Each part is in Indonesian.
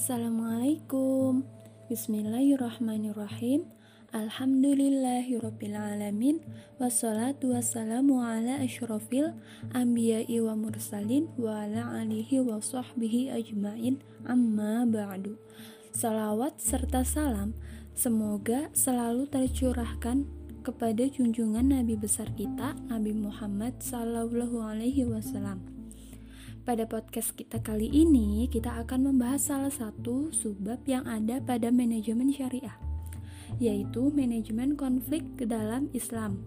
Assalamualaikum. Bismillahirrahmanirrahim. Alhamdulillahirrabbilalamin Wassalatu wassalamu ala ashrafil Anbiya'i wa mursalin Wa ala alihi wa sahbihi ajmain. Amma ba'du. Salawat serta salam Semoga selalu tercurahkan kepada junjungan Nabi besar kita Nabi Muhammad Sallallahu Alaihi Wasallam pada podcast kita kali ini, kita akan membahas salah satu subbab yang ada pada manajemen syariah, yaitu manajemen konflik ke dalam Islam.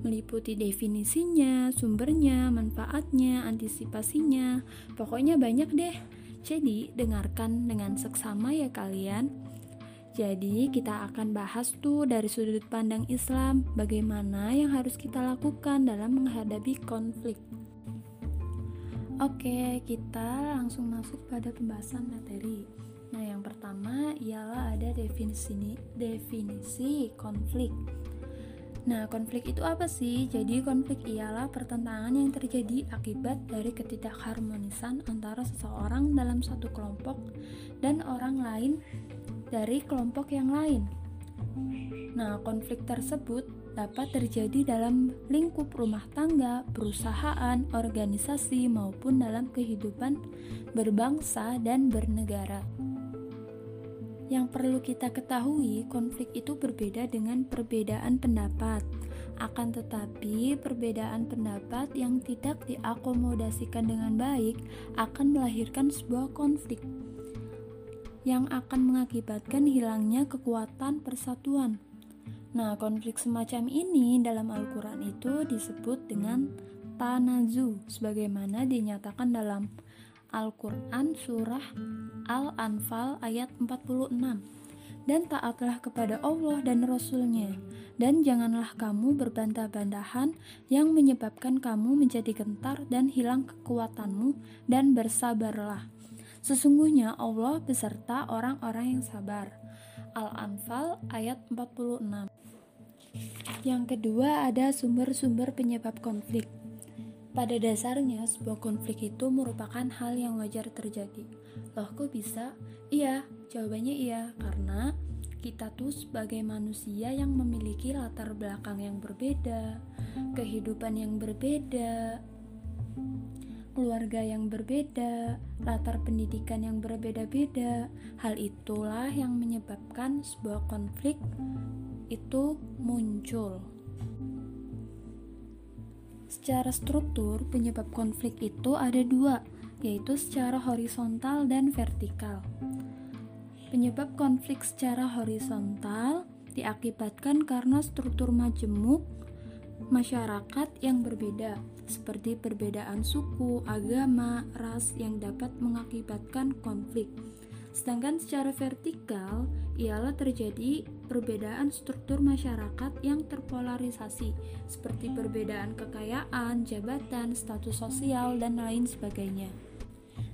Meliputi definisinya, sumbernya, manfaatnya, antisipasinya, pokoknya banyak deh. Jadi, dengarkan dengan seksama ya kalian. Jadi, kita akan bahas tuh dari sudut pandang Islam, bagaimana yang harus kita lakukan dalam menghadapi konflik. Oke, kita langsung masuk pada pembahasan materi. Nah, yang pertama ialah ada definisi definisi konflik. Nah, konflik itu apa sih? Jadi, konflik ialah pertentangan yang terjadi akibat dari ketidakharmonisan antara seseorang dalam satu kelompok dan orang lain dari kelompok yang lain. Nah, konflik tersebut dapat terjadi dalam lingkup rumah tangga, perusahaan, organisasi, maupun dalam kehidupan berbangsa dan bernegara. Yang perlu kita ketahui, konflik itu berbeda dengan perbedaan pendapat. Akan tetapi, perbedaan pendapat yang tidak diakomodasikan dengan baik akan melahirkan sebuah konflik yang akan mengakibatkan hilangnya kekuatan persatuan. Nah, konflik semacam ini dalam Al-Quran itu disebut dengan tanazu, sebagaimana dinyatakan dalam Al-Quran Surah Al-Anfal ayat 46 dan taatlah kepada Allah dan Rasulnya dan janganlah kamu berbantah-bantahan yang menyebabkan kamu menjadi gentar dan hilang kekuatanmu dan bersabarlah sesungguhnya Allah beserta orang-orang yang sabar Al-Anfal ayat 46 yang kedua, ada sumber-sumber penyebab konflik. Pada dasarnya, sebuah konflik itu merupakan hal yang wajar terjadi. Loh, kok bisa? Iya, jawabannya iya, karena kita tuh sebagai manusia yang memiliki latar belakang yang berbeda, kehidupan yang berbeda, keluarga yang berbeda, latar pendidikan yang berbeda-beda. Hal itulah yang menyebabkan sebuah konflik itu muncul. Secara struktur, penyebab konflik itu ada dua, yaitu secara horizontal dan vertikal. Penyebab konflik secara horizontal diakibatkan karena struktur majemuk masyarakat yang berbeda, seperti perbedaan suku, agama, ras yang dapat mengakibatkan konflik. Sedangkan secara vertikal ialah terjadi perbedaan struktur masyarakat yang terpolarisasi seperti perbedaan kekayaan, jabatan, status sosial, dan lain sebagainya.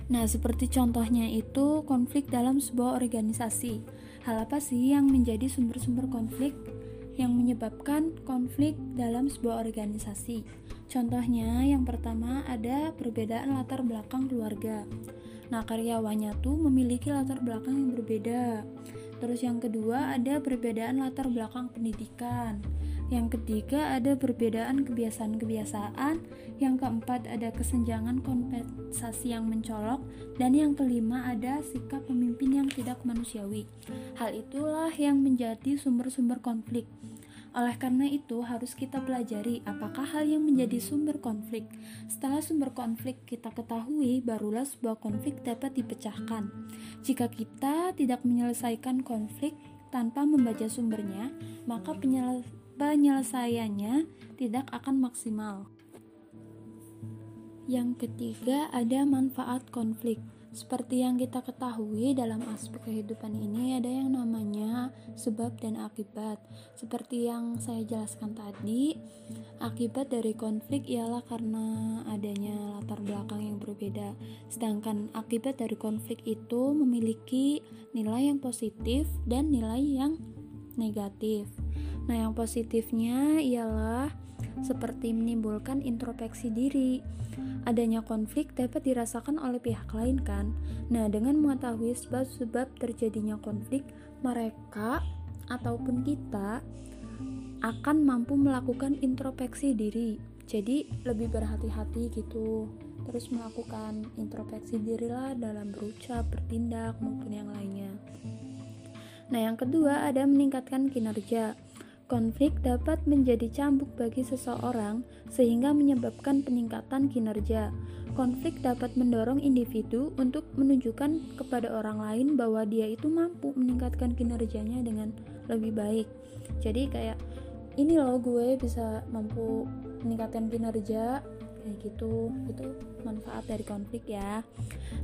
Nah, seperti contohnya itu konflik dalam sebuah organisasi. Hal apa sih yang menjadi sumber-sumber konflik yang menyebabkan konflik dalam sebuah organisasi? Contohnya, yang pertama ada perbedaan latar belakang keluarga. Nah, karyawannya tuh memiliki latar belakang yang berbeda. Terus yang kedua ada perbedaan latar belakang pendidikan. Yang ketiga ada perbedaan kebiasaan-kebiasaan. Yang keempat ada kesenjangan kompensasi yang mencolok dan yang kelima ada sikap pemimpin yang tidak manusiawi. Hal itulah yang menjadi sumber-sumber konflik. Oleh karena itu, harus kita pelajari apakah hal yang menjadi sumber konflik. Setelah sumber konflik kita ketahui, barulah sebuah konflik dapat dipecahkan. Jika kita tidak menyelesaikan konflik tanpa membaca sumbernya, maka penyelesaiannya tidak akan maksimal. Yang ketiga, ada manfaat konflik. Seperti yang kita ketahui dalam aspek kehidupan ini ada yang namanya sebab dan akibat. Seperti yang saya jelaskan tadi, akibat dari konflik ialah karena adanya latar belakang yang berbeda. Sedangkan akibat dari konflik itu memiliki nilai yang positif dan nilai yang negatif. Nah, yang positifnya ialah seperti menimbulkan introspeksi diri. Adanya konflik dapat dirasakan oleh pihak lain kan? Nah, dengan mengetahui sebab-sebab terjadinya konflik, mereka ataupun kita akan mampu melakukan introspeksi diri. Jadi, lebih berhati-hati gitu. Terus melakukan introspeksi dirilah dalam berucap, bertindak maupun yang lainnya. Nah, yang kedua ada meningkatkan kinerja. Konflik dapat menjadi cambuk bagi seseorang sehingga menyebabkan peningkatan kinerja. Konflik dapat mendorong individu untuk menunjukkan kepada orang lain bahwa dia itu mampu meningkatkan kinerjanya dengan lebih baik. Jadi kayak ini loh gue bisa mampu meningkatkan kinerja kayak gitu itu manfaat dari konflik ya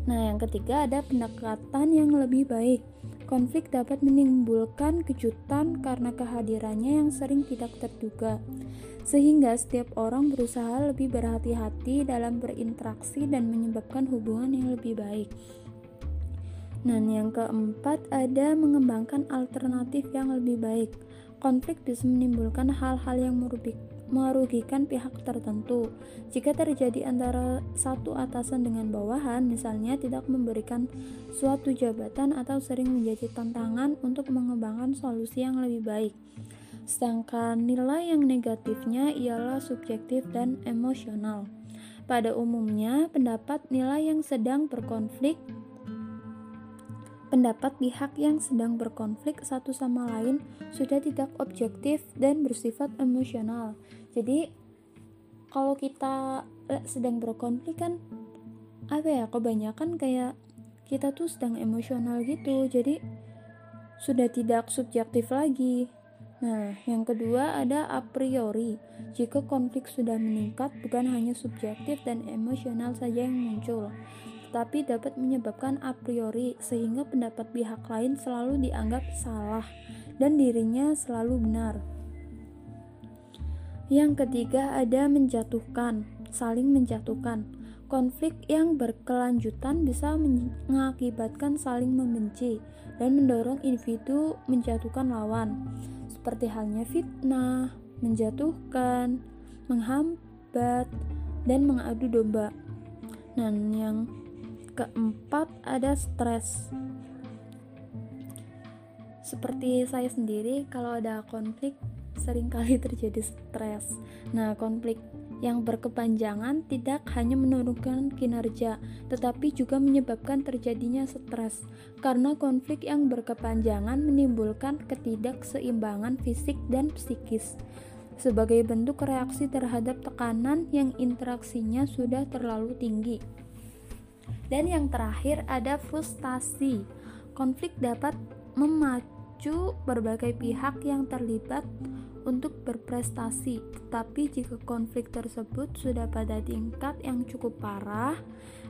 nah yang ketiga ada pendekatan yang lebih baik Konflik dapat menimbulkan kejutan karena kehadirannya yang sering tidak terduga, sehingga setiap orang berusaha lebih berhati-hati dalam berinteraksi dan menyebabkan hubungan yang lebih baik. Dan yang keempat ada mengembangkan alternatif yang lebih baik. Konflik bisa menimbulkan hal-hal yang merugikan pihak tertentu. Jika terjadi antara satu atasan dengan bawahan, misalnya tidak memberikan suatu jabatan atau sering menjadi tantangan untuk mengembangkan solusi yang lebih baik. Sedangkan nilai yang negatifnya ialah subjektif dan emosional. Pada umumnya, pendapat nilai yang sedang berkonflik pendapat pihak yang sedang berkonflik satu sama lain sudah tidak objektif dan bersifat emosional. Jadi kalau kita sedang berkonflik kan apa ya kebanyakan kayak kita tuh sedang emosional gitu. Jadi sudah tidak subjektif lagi. Nah, yang kedua ada a priori. Jika konflik sudah meningkat, bukan hanya subjektif dan emosional saja yang muncul, tetapi dapat menyebabkan a priori sehingga pendapat pihak lain selalu dianggap salah dan dirinya selalu benar. Yang ketiga ada menjatuhkan, saling menjatuhkan. Konflik yang berkelanjutan bisa mengakibatkan saling membenci dan mendorong individu menjatuhkan lawan, seperti halnya fitnah, menjatuhkan, menghambat, dan mengadu domba. Dan yang keempat ada stres. Seperti saya sendiri, kalau ada konflik, sering kali terjadi stres. Nah, konflik yang berkepanjangan tidak hanya menurunkan kinerja, tetapi juga menyebabkan terjadinya stres. Karena konflik yang berkepanjangan menimbulkan ketidakseimbangan fisik dan psikis sebagai bentuk reaksi terhadap tekanan yang interaksinya sudah terlalu tinggi. Dan yang terakhir ada frustasi. Konflik dapat memacu berbagai pihak yang terlibat untuk berprestasi, tetapi jika konflik tersebut sudah pada tingkat yang cukup parah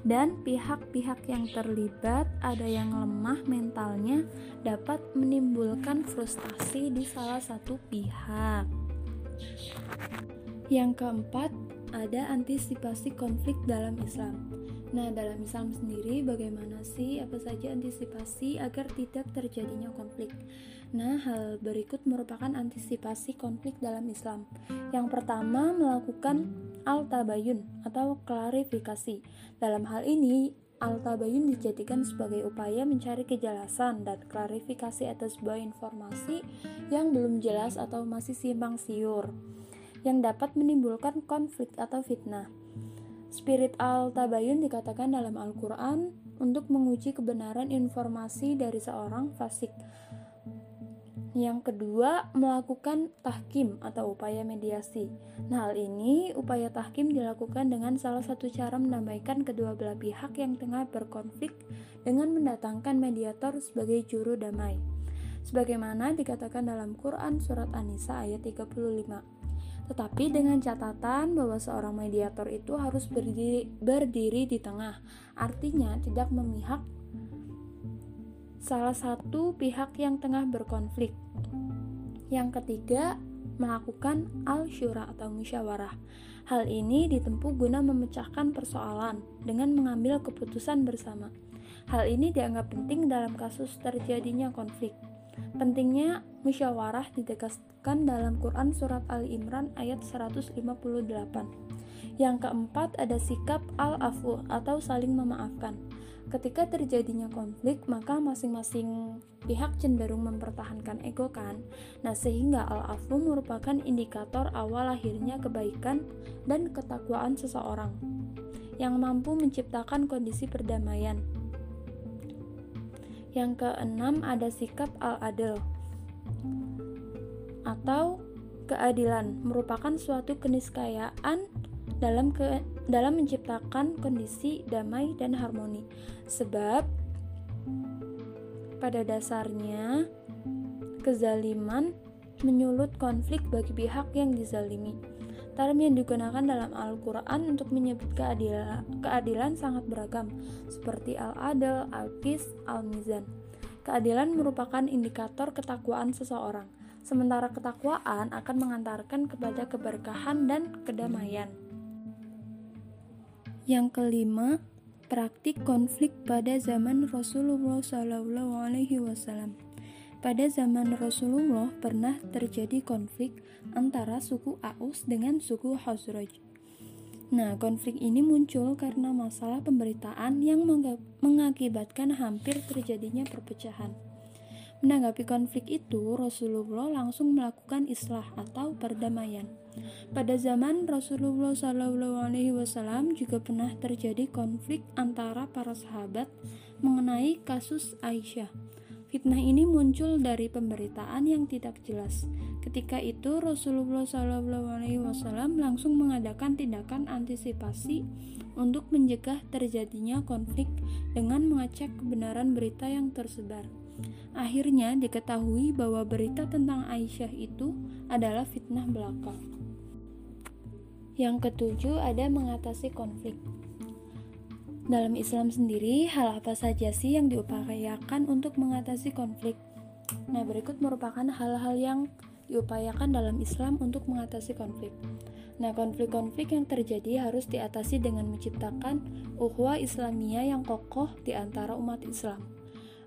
dan pihak-pihak yang terlibat ada yang lemah mentalnya dapat menimbulkan frustasi di salah satu pihak. Yang keempat, ada antisipasi konflik dalam Islam. Nah, dalam Islam sendiri bagaimana sih apa saja antisipasi agar tidak terjadinya konflik? Nah, hal berikut merupakan antisipasi konflik dalam Islam. Yang pertama, melakukan al-tabayun atau klarifikasi. Dalam hal ini, al-tabayun dijadikan sebagai upaya mencari kejelasan dan klarifikasi atas sebuah informasi yang belum jelas atau masih simpang siur yang dapat menimbulkan konflik atau fitnah. Spirit al-tabayun dikatakan dalam Al-Quran untuk menguji kebenaran informasi dari seorang fasik. Yang kedua, melakukan tahkim atau upaya mediasi. Nah, hal ini upaya tahkim dilakukan dengan salah satu cara menambahkan kedua belah pihak yang tengah berkonflik dengan mendatangkan mediator sebagai juru damai. Sebagaimana dikatakan dalam Quran surat An-Nisa ayat 35 tetapi dengan catatan bahwa seorang mediator itu harus berdiri, berdiri di tengah, artinya tidak memihak salah satu pihak yang tengah berkonflik. Yang ketiga, melakukan al-syura atau musyawarah. Hal ini ditempuh guna memecahkan persoalan dengan mengambil keputusan bersama. Hal ini dianggap penting dalam kasus terjadinya konflik. Pentingnya musyawarah ditegaskan dalam Quran surat Ali Imran ayat 158. Yang keempat ada sikap al-afu atau saling memaafkan. Ketika terjadinya konflik, maka masing-masing pihak cenderung mempertahankan ego kan. Nah, sehingga al-afu merupakan indikator awal lahirnya kebaikan dan ketakwaan seseorang yang mampu menciptakan kondisi perdamaian. Yang keenam ada sikap al-adil atau keadilan merupakan suatu keniscayaan dalam ke, dalam menciptakan kondisi damai dan harmoni. Sebab pada dasarnya kezaliman menyulut konflik bagi pihak yang dizalimi. Term yang digunakan dalam Al-Quran untuk menyebut keadilan, keadilan sangat beragam, seperti al-adil, al-qis, al-mizan. Keadilan merupakan indikator ketakwaan seseorang, sementara ketakwaan akan mengantarkan kepada keberkahan dan kedamaian. Yang kelima, praktik konflik pada zaman Rasulullah Shallallahu Alaihi Wasallam. Pada zaman Rasulullah pernah terjadi konflik antara suku Aus dengan suku Khazraj. Nah, konflik ini muncul karena masalah pemberitaan yang mengakibatkan hampir terjadinya perpecahan. Menanggapi konflik itu, Rasulullah langsung melakukan islah atau perdamaian. Pada zaman Rasulullah SAW juga pernah terjadi konflik antara para sahabat mengenai kasus Aisyah. Fitnah ini muncul dari pemberitaan yang tidak jelas. Ketika itu Rasulullah SAW langsung mengadakan tindakan antisipasi untuk mencegah terjadinya konflik dengan mengecek kebenaran berita yang tersebar. Akhirnya diketahui bahwa berita tentang Aisyah itu adalah fitnah belaka. Yang ketujuh ada mengatasi konflik. Dalam Islam sendiri, hal apa saja sih yang diupayakan untuk mengatasi konflik? Nah, berikut merupakan hal-hal yang diupayakan dalam Islam untuk mengatasi konflik. Nah, konflik-konflik yang terjadi harus diatasi dengan menciptakan ukhuwah Islamiyah yang kokoh di antara umat Islam.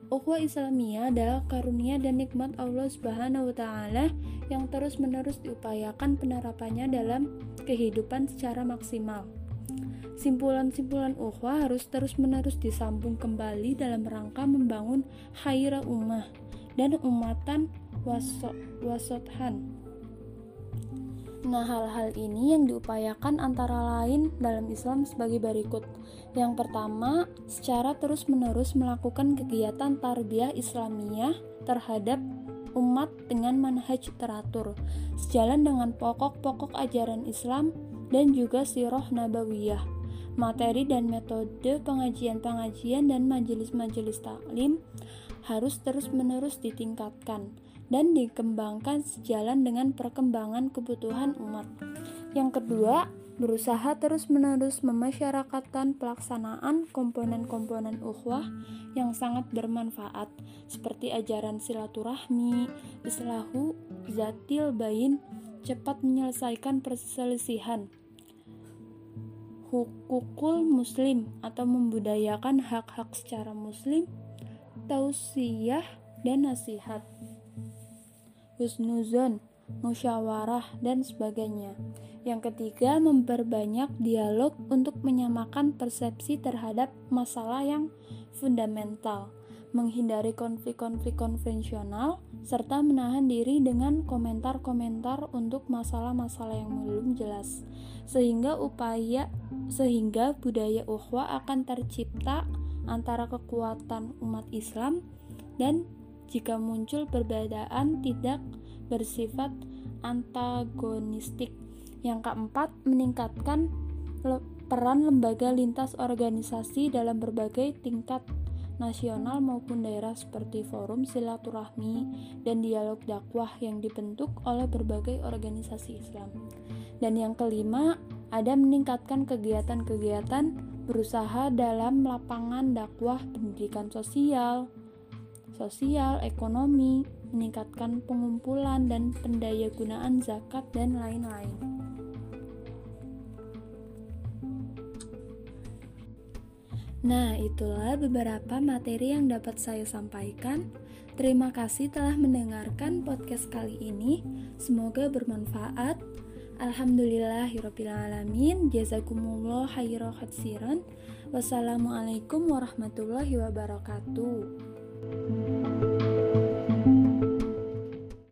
Ukhuwah Islamiyah adalah karunia dan nikmat Allah Subhanahu wa taala yang terus-menerus diupayakan penerapannya dalam kehidupan secara maksimal. Simpulan-simpulan ukhuwah harus terus-menerus disambung kembali dalam rangka membangun khaira ummah dan umatan wasothan Nah, hal-hal ini yang diupayakan antara lain dalam Islam sebagai berikut. Yang pertama, secara terus-menerus melakukan kegiatan tarbiyah Islamiyah terhadap umat dengan manhaj teratur, sejalan dengan pokok-pokok ajaran Islam dan juga sirah nabawiyah. Materi dan metode pengajian-pengajian dan majelis-majelis taklim harus terus-menerus ditingkatkan dan dikembangkan sejalan dengan perkembangan kebutuhan umat. Yang kedua, berusaha terus-menerus memasyarakatkan pelaksanaan komponen-komponen ukhuwah yang sangat bermanfaat seperti ajaran silaturahmi, islahu, zatil bain, cepat menyelesaikan perselisihan, hukukul muslim atau membudayakan hak-hak secara muslim, tausiah dan nasihat husnuzon, musyawarah, dan sebagainya. Yang ketiga, memperbanyak dialog untuk menyamakan persepsi terhadap masalah yang fundamental, menghindari konflik-konflik konvensional, serta menahan diri dengan komentar-komentar untuk masalah-masalah yang belum jelas. Sehingga upaya sehingga budaya ukhuwah akan tercipta antara kekuatan umat Islam dan jika muncul perbedaan tidak bersifat antagonistik. Yang keempat, meningkatkan peran lembaga lintas organisasi dalam berbagai tingkat nasional maupun daerah seperti forum silaturahmi dan dialog dakwah yang dibentuk oleh berbagai organisasi Islam. Dan yang kelima, ada meningkatkan kegiatan-kegiatan berusaha dalam lapangan dakwah pendidikan sosial, sosial, ekonomi, meningkatkan pengumpulan dan pendayagunaan zakat, dan lain-lain. Nah, itulah beberapa materi yang dapat saya sampaikan. Terima kasih telah mendengarkan podcast kali ini. Semoga bermanfaat. Alhamdulillahirrabbilalamin Jazakumullah khairan khatsiran Wassalamualaikum warahmatullahi wabarakatuh